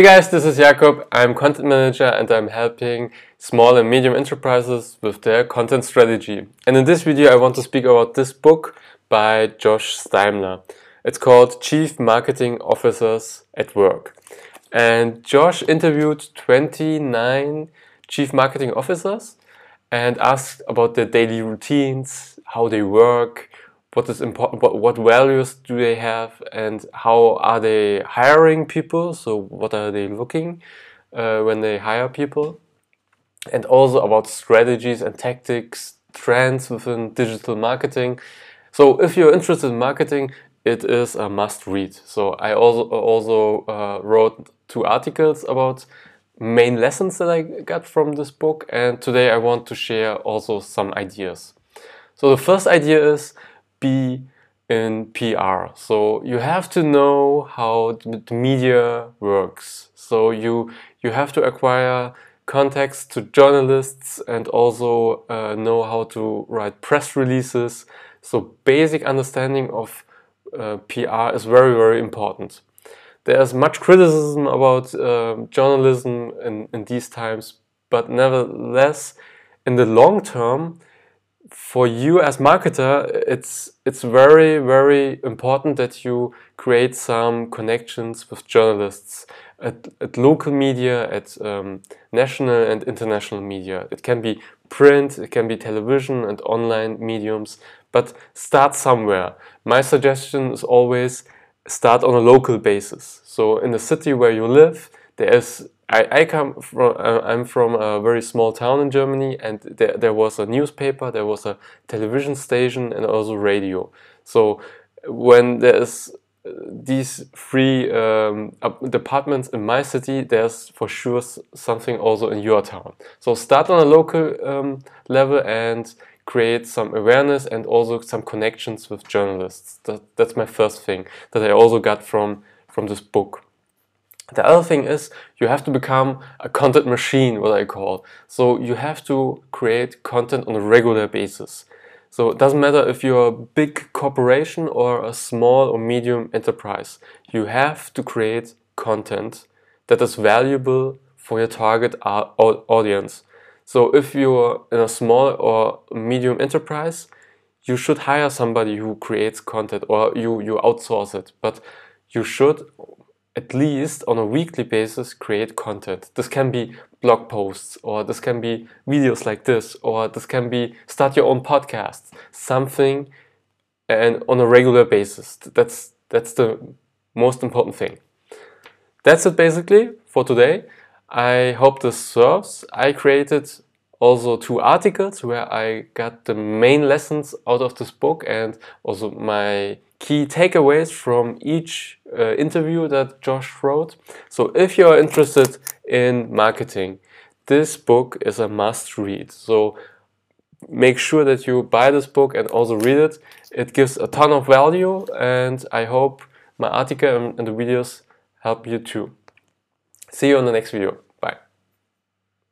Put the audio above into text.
Hey guys, this is Jakob. I'm content manager and I'm helping small and medium enterprises with their content strategy. And in this video, I want to speak about this book by Josh Steimle. It's called Chief Marketing Officers at Work. And Josh interviewed 29 chief marketing officers and asked about their daily routines, how they work, what is important what, what values do they have and how are they hiring people? So what are they looking uh, when they hire people? And also about strategies and tactics trends within digital marketing. So if you're interested in marketing it is a must read. So i also also uh, wrote two articles about main lessons that i got from this book and today i want to share also some ideas. So the first idea is be in PR. So you have to know how the media works. So you you have to acquire contacts to journalists and also uh, know how to write press releases. So basic understanding of uh, PR is very very important. There's much criticism about uh, journalism in, in these times, but nevertheless, in the long term, for you as marketer, it's it's very very important that you create some connections with journalists at, at local media, at um, national and international media. It can be print, it can be television and online mediums, but start somewhere. My suggestion is always start on a local basis. So in the city where you live, there is I, I come from uh, I'm from a very small town in Germany, and there, there was a newspaper, there was a television station, and also radio. So when there's uh, these three um, departments in my city, there's for sure something also in your town. So start on a local um, level and create some awareness and also some connections with journalists. That, that's my first thing that I also got from from this book. The other thing is you have to become a content machine, what I call. So you have to create content on a regular basis. So it doesn't matter if you're a big corporation or a small or medium enterprise. You have to create content that is valuable for your target audience. So if you're in a small or medium enterprise, you should hire somebody who creates content or you, you outsource it. But you should at least on a weekly basis create content. This can be blog posts or this can be videos like this or this can be start your own podcast, something and on a regular basis. That's that's the most important thing. That's it basically for today. I hope this serves. I created also two articles where I got the main lessons out of this book and also my key takeaways from each uh, interview that Josh wrote. So if you're interested in marketing, this book is a must read. So make sure that you buy this book and also read it. It gives a ton of value and I hope my article and the videos help you too. See you on the next video.